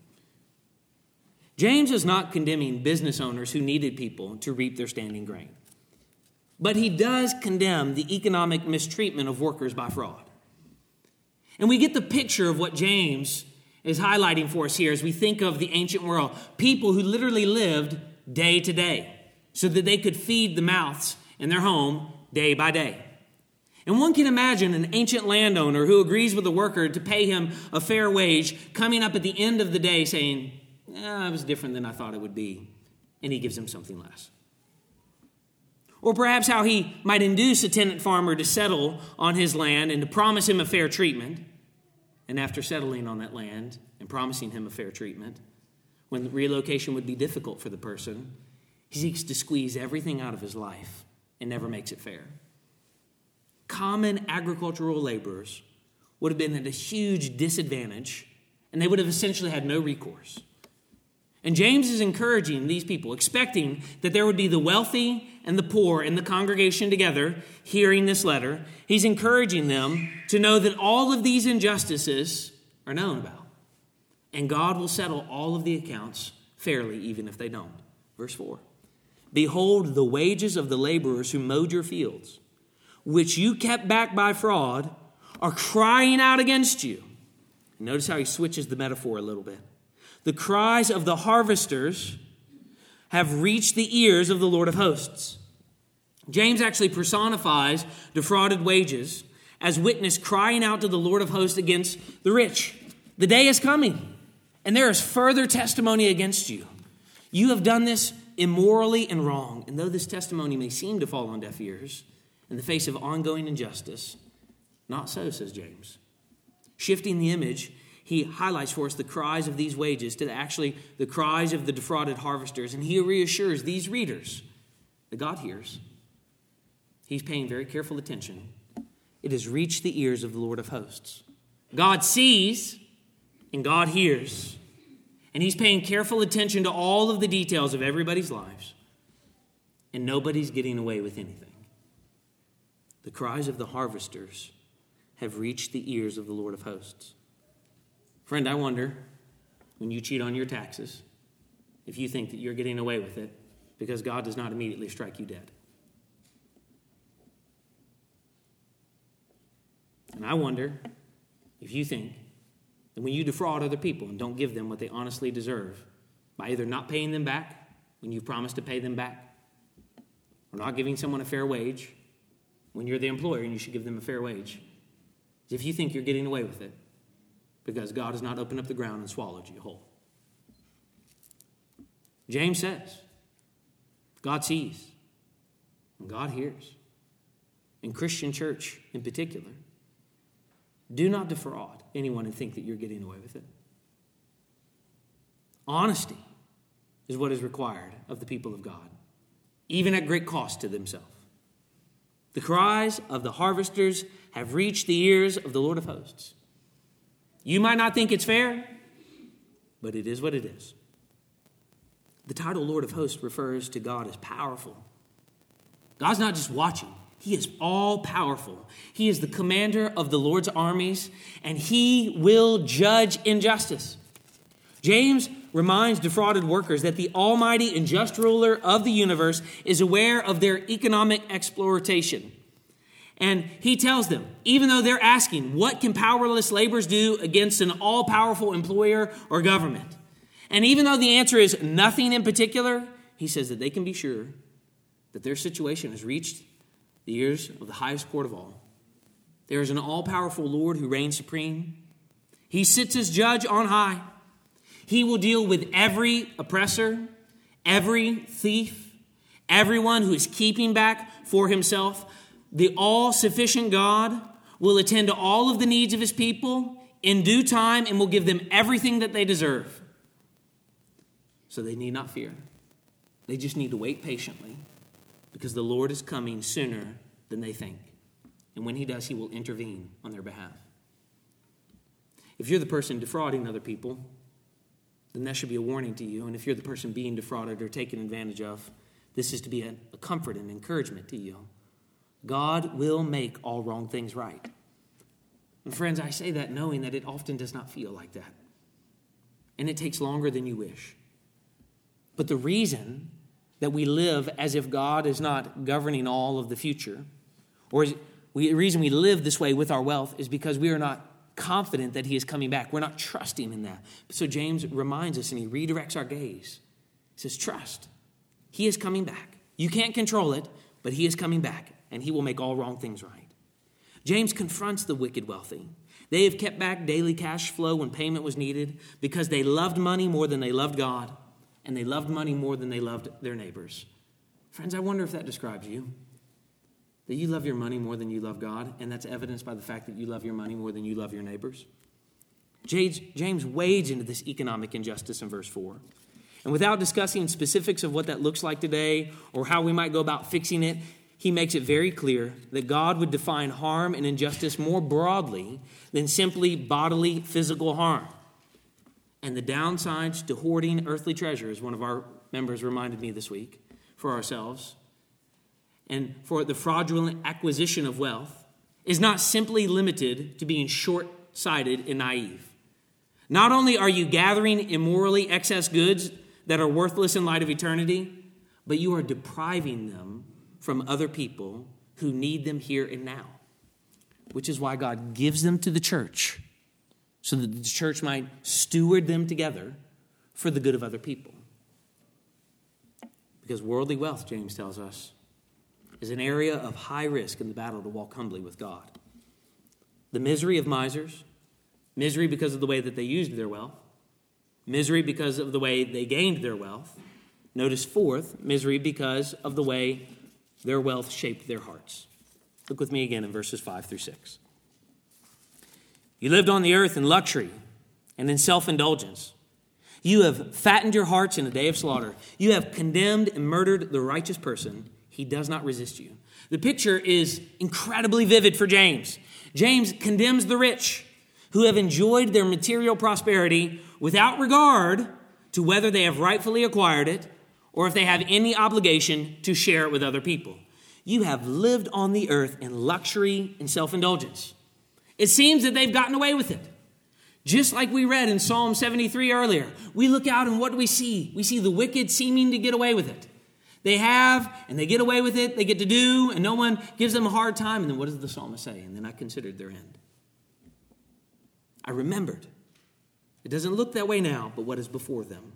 James is not condemning business owners who needed people to reap their standing grain. But he does condemn the economic mistreatment of workers by fraud. And we get the picture of what James is highlighting for us here as we think of the ancient world people who literally lived day to day so that they could feed the mouths in their home day by day. And one can imagine an ancient landowner who agrees with a worker to pay him a fair wage coming up at the end of the day saying, eh, it was different than I thought it would be. And he gives him something less. Or perhaps how he might induce a tenant farmer to settle on his land and to promise him a fair treatment. And after settling on that land and promising him a fair treatment, when relocation would be difficult for the person, he seeks to squeeze everything out of his life and never makes it fair. Common agricultural laborers would have been at a huge disadvantage, and they would have essentially had no recourse. And James is encouraging these people, expecting that there would be the wealthy and the poor in the congregation together hearing this letter. He's encouraging them to know that all of these injustices are known about. And God will settle all of the accounts fairly, even if they don't. Verse 4 Behold, the wages of the laborers who mowed your fields, which you kept back by fraud, are crying out against you. Notice how he switches the metaphor a little bit. The cries of the harvesters have reached the ears of the Lord of hosts. James actually personifies defrauded wages as witness crying out to the Lord of hosts against the rich. The day is coming, and there is further testimony against you. You have done this immorally and wrong. And though this testimony may seem to fall on deaf ears in the face of ongoing injustice, not so, says James. Shifting the image, he highlights for us the cries of these wages to actually the cries of the defrauded harvesters. And he reassures these readers that God hears. He's paying very careful attention. It has reached the ears of the Lord of hosts. God sees and God hears. And he's paying careful attention to all of the details of everybody's lives. And nobody's getting away with anything. The cries of the harvesters have reached the ears of the Lord of hosts. Friend, I wonder when you cheat on your taxes if you think that you're getting away with it because God does not immediately strike you dead. And I wonder if you think that when you defraud other people and don't give them what they honestly deserve by either not paying them back when you've promised to pay them back or not giving someone a fair wage when you're the employer and you should give them a fair wage, if you think you're getting away with it, because God has not opened up the ground and swallowed you whole. James says, God sees and God hears. In Christian church in particular, do not defraud anyone and think that you're getting away with it. Honesty is what is required of the people of God, even at great cost to themselves. The cries of the harvesters have reached the ears of the Lord of hosts. You might not think it's fair, but it is what it is. The title Lord of Hosts refers to God as powerful. God's not just watching, He is all powerful. He is the commander of the Lord's armies, and He will judge injustice. James reminds defrauded workers that the almighty and just ruler of the universe is aware of their economic exploitation. And he tells them, even though they're asking, what can powerless laborers do against an all powerful employer or government? And even though the answer is nothing in particular, he says that they can be sure that their situation has reached the ears of the highest court of all. There is an all powerful Lord who reigns supreme. He sits as judge on high. He will deal with every oppressor, every thief, everyone who is keeping back for himself. The all sufficient God will attend to all of the needs of his people in due time and will give them everything that they deserve. So they need not fear. They just need to wait patiently because the Lord is coming sooner than they think. And when he does, he will intervene on their behalf. If you're the person defrauding other people, then that should be a warning to you. And if you're the person being defrauded or taken advantage of, this is to be a, a comfort and encouragement to you. God will make all wrong things right. And friends, I say that knowing that it often does not feel like that. And it takes longer than you wish. But the reason that we live as if God is not governing all of the future, or we, the reason we live this way with our wealth is because we are not confident that he is coming back. We're not trusting in that. So James reminds us and he redirects our gaze. He says, Trust. He is coming back. You can't control it, but he is coming back and he will make all wrong things right. James confronts the wicked wealthy. They have kept back daily cash flow when payment was needed because they loved money more than they loved God and they loved money more than they loved their neighbors. Friends, I wonder if that describes you. That you love your money more than you love God, and that's evidenced by the fact that you love your money more than you love your neighbors. James wades into this economic injustice in verse 4. And without discussing specifics of what that looks like today or how we might go about fixing it, he makes it very clear that God would define harm and injustice more broadly than simply bodily physical harm. And the downsides to hoarding earthly treasures, one of our members reminded me this week for ourselves, and for the fraudulent acquisition of wealth is not simply limited to being short sighted and naive. Not only are you gathering immorally excess goods that are worthless in light of eternity, but you are depriving them from other people who need them here and now, which is why God gives them to the church so that the church might steward them together for the good of other people. Because worldly wealth, James tells us, is an area of high risk in the battle to walk humbly with God. The misery of misers, misery because of the way that they used their wealth, misery because of the way they gained their wealth. Notice, fourth, misery because of the way their wealth shaped their hearts. Look with me again in verses 5 through 6. You lived on the earth in luxury and in self indulgence. You have fattened your hearts in a day of slaughter. You have condemned and murdered the righteous person he does not resist you. The picture is incredibly vivid for James. James condemns the rich who have enjoyed their material prosperity without regard to whether they have rightfully acquired it or if they have any obligation to share it with other people. You have lived on the earth in luxury and self indulgence. It seems that they've gotten away with it. Just like we read in Psalm 73 earlier, we look out and what do we see? We see the wicked seeming to get away with it. They have, and they get away with it, they get to do, and no one gives them a hard time. And then what does the psalmist say? And then I considered their end. I remembered. It doesn't look that way now, but what is before them?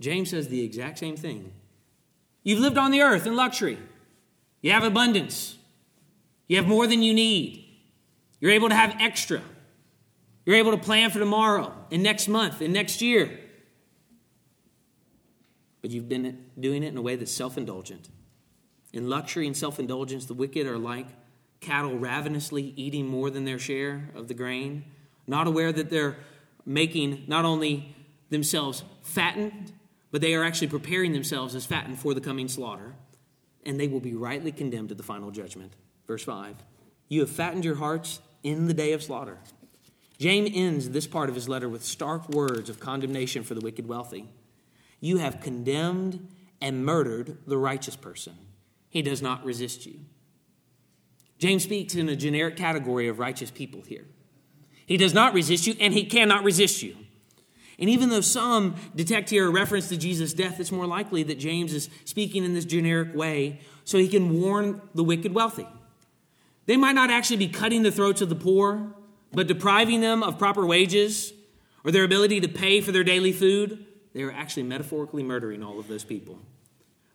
James says the exact same thing. You've lived on the earth in luxury, you have abundance, you have more than you need, you're able to have extra, you're able to plan for tomorrow and next month and next year. But you've been doing it in a way that's self indulgent. In luxury and self indulgence, the wicked are like cattle ravenously eating more than their share of the grain, not aware that they're making not only themselves fattened, but they are actually preparing themselves as fattened for the coming slaughter, and they will be rightly condemned to the final judgment. Verse 5 You have fattened your hearts in the day of slaughter. James ends this part of his letter with stark words of condemnation for the wicked wealthy. You have condemned and murdered the righteous person. He does not resist you. James speaks in a generic category of righteous people here. He does not resist you, and he cannot resist you. And even though some detect here a reference to Jesus' death, it's more likely that James is speaking in this generic way so he can warn the wicked wealthy. They might not actually be cutting the throats of the poor, but depriving them of proper wages or their ability to pay for their daily food. They are actually metaphorically murdering all of those people.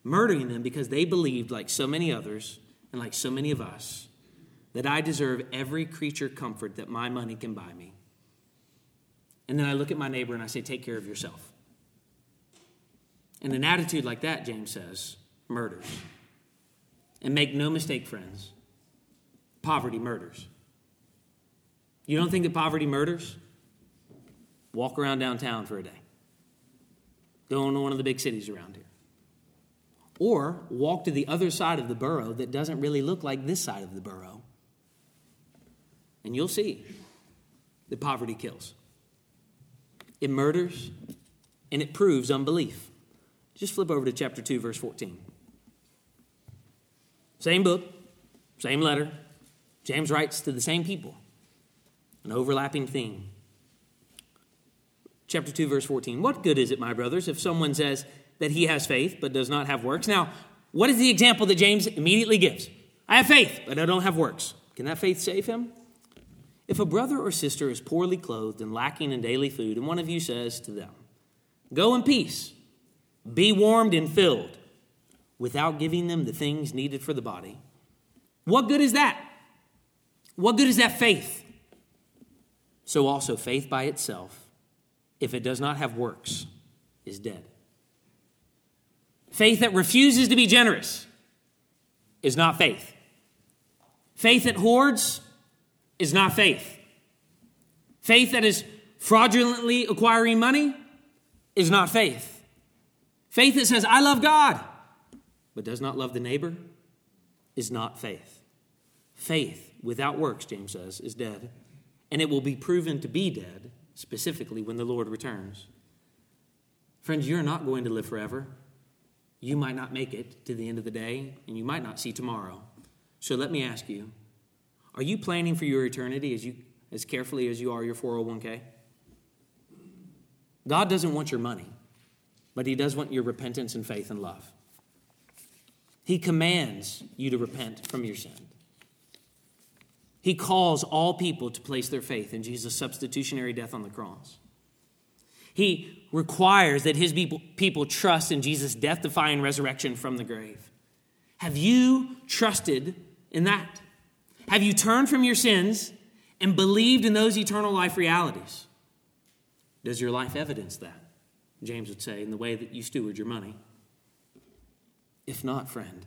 Murdering them because they believed, like so many others and like so many of us, that I deserve every creature comfort that my money can buy me. And then I look at my neighbor and I say, Take care of yourself. And an attitude like that, James says, murders. And make no mistake, friends, poverty murders. You don't think that poverty murders? Walk around downtown for a day. Go into one of the big cities around here. Or walk to the other side of the borough that doesn't really look like this side of the borough. And you'll see that poverty kills. It murders and it proves unbelief. Just flip over to chapter 2, verse 14. Same book, same letter. James writes to the same people, an overlapping theme. Chapter 2, verse 14. What good is it, my brothers, if someone says that he has faith but does not have works? Now, what is the example that James immediately gives? I have faith, but I don't have works. Can that faith save him? If a brother or sister is poorly clothed and lacking in daily food, and one of you says to them, Go in peace, be warmed and filled, without giving them the things needed for the body, what good is that? What good is that faith? So also, faith by itself, if it does not have works, is dead. Faith that refuses to be generous is not faith. Faith that hoards is not faith. Faith that is fraudulently acquiring money is not faith. Faith that says, I love God, but does not love the neighbor is not faith. Faith without works, James says, is dead, and it will be proven to be dead specifically when the Lord returns. Friends, you're not going to live forever. You might not make it to the end of the day, and you might not see tomorrow. So let me ask you are you planning for your eternity as, you, as carefully as you are your 401k? God doesn't want your money, but He does want your repentance and faith and love. He commands you to repent from your sin. He calls all people to place their faith in Jesus' substitutionary death on the cross. He requires that his people, people trust in Jesus' death defying resurrection from the grave. Have you trusted in that? Have you turned from your sins and believed in those eternal life realities? Does your life evidence that? James would say, in the way that you steward your money. If not, friend,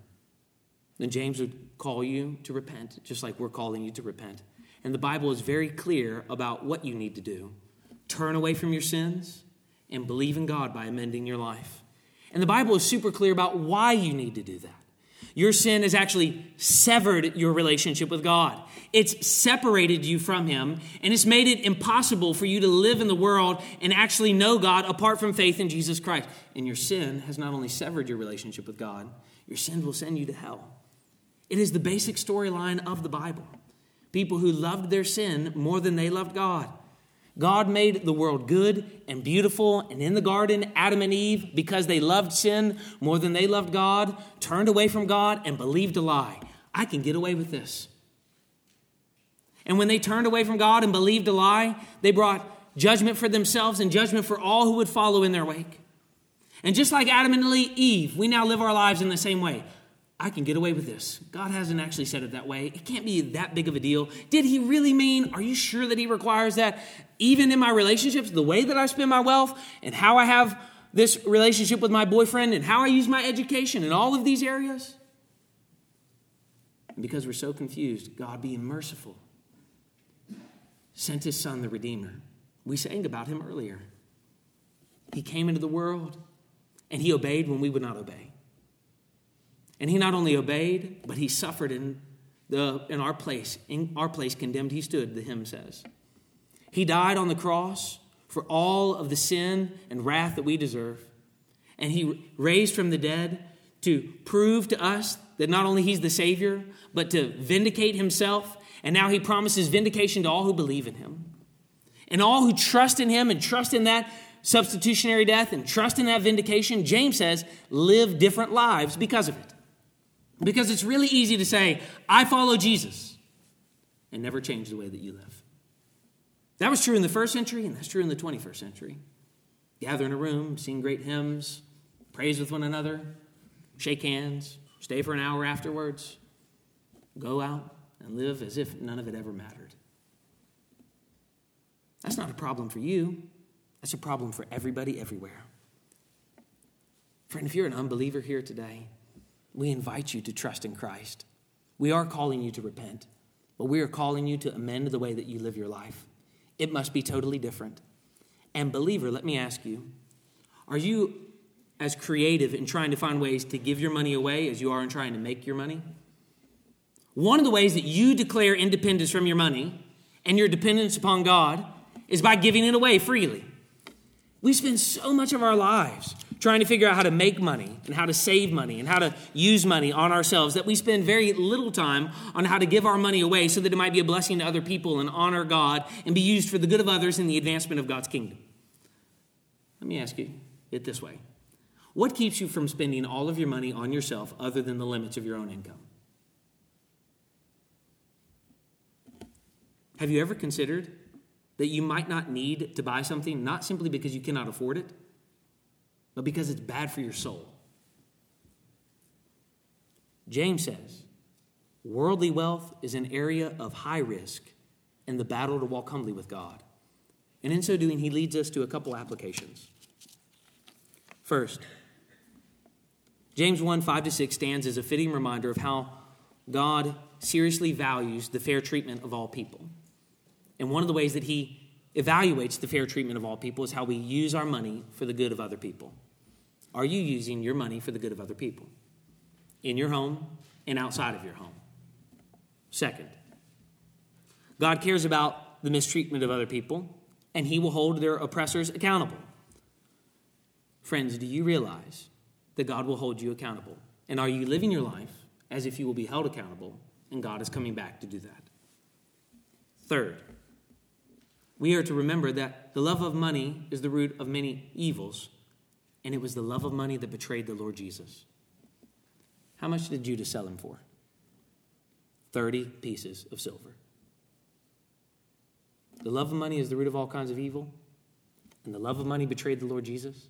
then James would call you to repent, just like we're calling you to repent. And the Bible is very clear about what you need to do turn away from your sins and believe in God by amending your life. And the Bible is super clear about why you need to do that. Your sin has actually severed your relationship with God. It's separated you from Him, and it's made it impossible for you to live in the world and actually know God apart from faith in Jesus Christ. And your sin has not only severed your relationship with God, your sin will send you to hell. It is the basic storyline of the Bible. People who loved their sin more than they loved God. God made the world good and beautiful, and in the garden, Adam and Eve, because they loved sin more than they loved God, turned away from God and believed a lie. I can get away with this. And when they turned away from God and believed a lie, they brought judgment for themselves and judgment for all who would follow in their wake. And just like Adam and Eve, we now live our lives in the same way. I can get away with this. God hasn't actually said it that way. It can't be that big of a deal. Did he really mean? Are you sure that he requires that? Even in my relationships, the way that I spend my wealth and how I have this relationship with my boyfriend and how I use my education in all of these areas? And because we're so confused, God being merciful sent his son, the Redeemer. We sang about him earlier. He came into the world and he obeyed when we would not obey. And he not only obeyed, but he suffered in, the, in our place. In our place, condemned he stood, the hymn says. He died on the cross for all of the sin and wrath that we deserve. and he raised from the dead to prove to us that not only he's the Savior, but to vindicate himself. And now he promises vindication to all who believe in him. And all who trust in him and trust in that substitutionary death and trust in that vindication, James says, live different lives because of it. Because it's really easy to say, I follow Jesus, and never change the way that you live. That was true in the first century, and that's true in the 21st century. Gather in a room, sing great hymns, praise with one another, shake hands, stay for an hour afterwards, go out and live as if none of it ever mattered. That's not a problem for you, that's a problem for everybody everywhere. Friend, if you're an unbeliever here today, we invite you to trust in Christ. We are calling you to repent, but we are calling you to amend the way that you live your life. It must be totally different. And, believer, let me ask you are you as creative in trying to find ways to give your money away as you are in trying to make your money? One of the ways that you declare independence from your money and your dependence upon God is by giving it away freely. We spend so much of our lives trying to figure out how to make money and how to save money and how to use money on ourselves that we spend very little time on how to give our money away so that it might be a blessing to other people and honor God and be used for the good of others and the advancement of God's kingdom. Let me ask you it this way What keeps you from spending all of your money on yourself other than the limits of your own income? Have you ever considered that you might not need to buy something not simply because you cannot afford it? But because it's bad for your soul. James says, worldly wealth is an area of high risk in the battle to walk humbly with God. And in so doing, he leads us to a couple applications. First, James 1 5 to 6 stands as a fitting reminder of how God seriously values the fair treatment of all people. And one of the ways that he evaluates the fair treatment of all people is how we use our money for the good of other people. Are you using your money for the good of other people? In your home and outside of your home. Second, God cares about the mistreatment of other people, and He will hold their oppressors accountable. Friends, do you realize that God will hold you accountable? And are you living your life as if you will be held accountable, and God is coming back to do that? Third, we are to remember that the love of money is the root of many evils, and it was the love of money that betrayed the Lord Jesus. How much did Judas sell him for? 30 pieces of silver. The love of money is the root of all kinds of evil, and the love of money betrayed the Lord Jesus.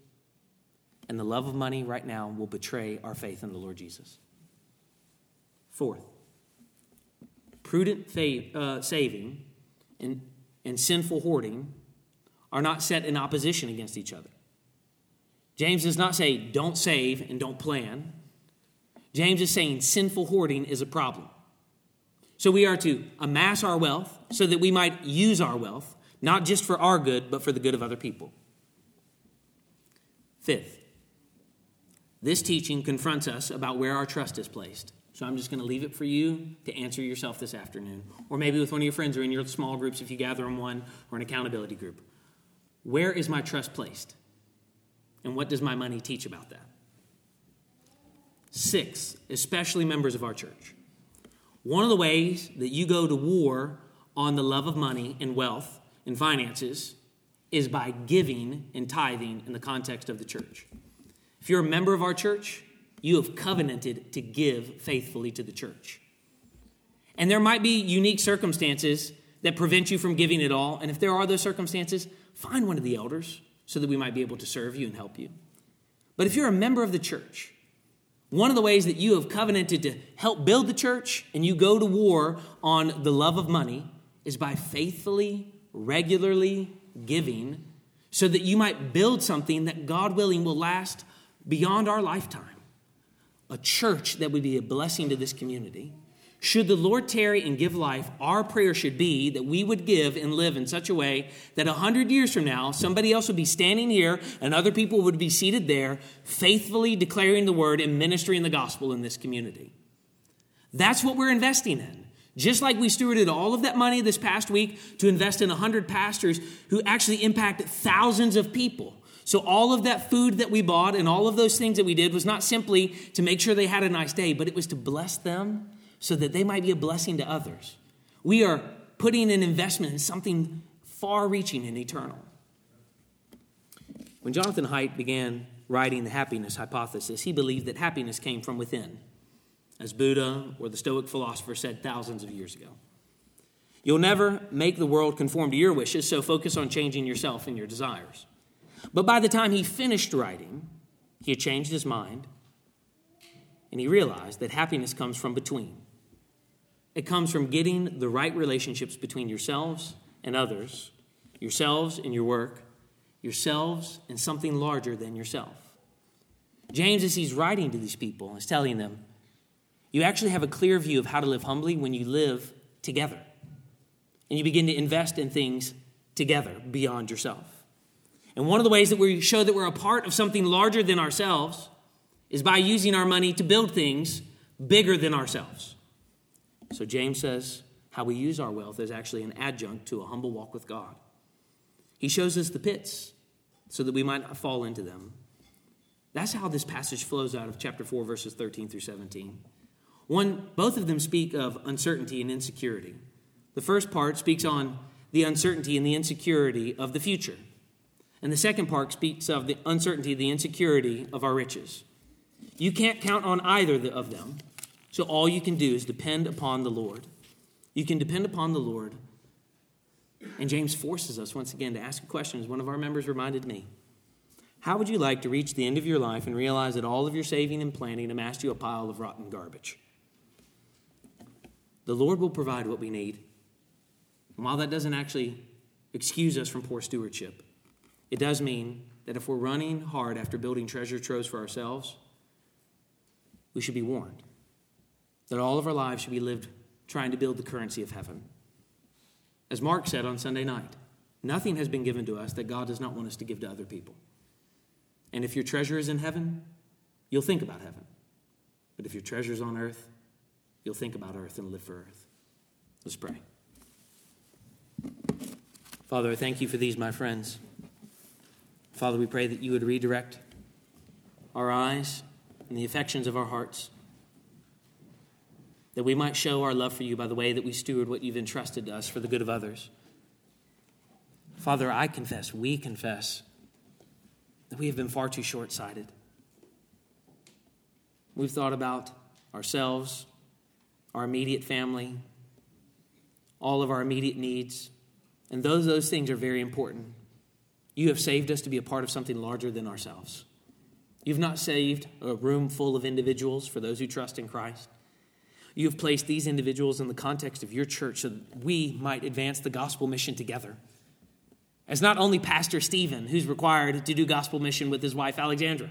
And the love of money right now will betray our faith in the Lord Jesus. Fourth, prudent faith, uh, saving and, and sinful hoarding are not set in opposition against each other. James does not say don't save and don't plan. James is saying sinful hoarding is a problem. So we are to amass our wealth so that we might use our wealth, not just for our good, but for the good of other people. Fifth, this teaching confronts us about where our trust is placed. So I'm just going to leave it for you to answer yourself this afternoon, or maybe with one of your friends or in your small groups if you gather in one or an accountability group. Where is my trust placed? And what does my money teach about that? Six, especially members of our church. One of the ways that you go to war on the love of money and wealth and finances is by giving and tithing in the context of the church. If you're a member of our church, you have covenanted to give faithfully to the church. And there might be unique circumstances that prevent you from giving it all. And if there are those circumstances, find one of the elders so that we might be able to serve you and help you. But if you're a member of the church, one of the ways that you have covenanted to help build the church and you go to war on the love of money is by faithfully, regularly giving so that you might build something that, God willing, will last beyond our lifetime. A church that would be a blessing to this community should the Lord tarry and give life, our prayer should be that we would give and live in such a way that a hundred years from now, somebody else would be standing here and other people would be seated there, faithfully declaring the word and ministering the gospel in this community. That's what we're investing in. Just like we stewarded all of that money this past week to invest in 100 pastors who actually impact thousands of people So, all of that food that we bought and all of those things that we did was not simply to make sure they had a nice day, but it was to bless them so that they might be a blessing to others. We are putting an investment in something far reaching and eternal. When Jonathan Haidt began writing the happiness hypothesis, he believed that happiness came from within, as Buddha or the Stoic philosopher said thousands of years ago. You'll never make the world conform to your wishes, so focus on changing yourself and your desires. But by the time he finished writing, he had changed his mind and he realized that happiness comes from between. It comes from getting the right relationships between yourselves and others, yourselves and your work, yourselves and something larger than yourself. James, as he's writing to these people, is telling them, you actually have a clear view of how to live humbly when you live together. And you begin to invest in things together beyond yourself. And one of the ways that we show that we're a part of something larger than ourselves is by using our money to build things bigger than ourselves. So James says how we use our wealth is actually an adjunct to a humble walk with God. He shows us the pits so that we might not fall into them. That's how this passage flows out of chapter 4 verses 13 through 17. One both of them speak of uncertainty and insecurity. The first part speaks on the uncertainty and the insecurity of the future. And the second part speaks of the uncertainty, the insecurity of our riches. You can't count on either of them. So all you can do is depend upon the Lord. You can depend upon the Lord. And James forces us once again to ask a question, as one of our members reminded me. How would you like to reach the end of your life and realize that all of your saving and planning amassed you a pile of rotten garbage? The Lord will provide what we need. And while that doesn't actually excuse us from poor stewardship, it does mean that if we're running hard after building treasure troves for ourselves, we should be warned that all of our lives should be lived trying to build the currency of heaven. As Mark said on Sunday night, nothing has been given to us that God does not want us to give to other people. And if your treasure is in heaven, you'll think about heaven. But if your treasure is on earth, you'll think about earth and live for earth. Let's pray. Father, I thank you for these, my friends. Father, we pray that you would redirect our eyes and the affections of our hearts, that we might show our love for you by the way that we steward what you've entrusted to us for the good of others. Father, I confess, we confess, that we have been far too short sighted. We've thought about ourselves, our immediate family, all of our immediate needs, and those, those things are very important. You have saved us to be a part of something larger than ourselves. You've not saved a room full of individuals for those who trust in Christ. You have placed these individuals in the context of your church so that we might advance the gospel mission together. As not only Pastor Stephen, who's required to do gospel mission with his wife Alexandra,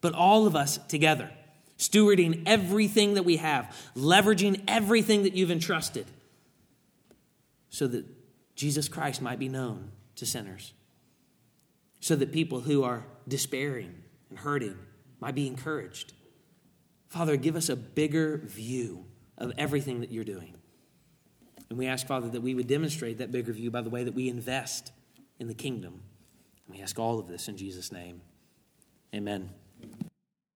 but all of us together, stewarding everything that we have, leveraging everything that you've entrusted, so that Jesus Christ might be known to sinners so that people who are despairing and hurting might be encouraged. Father, give us a bigger view of everything that you're doing. And we ask, Father, that we would demonstrate that bigger view by the way that we invest in the kingdom. And we ask all of this in Jesus' name. Amen.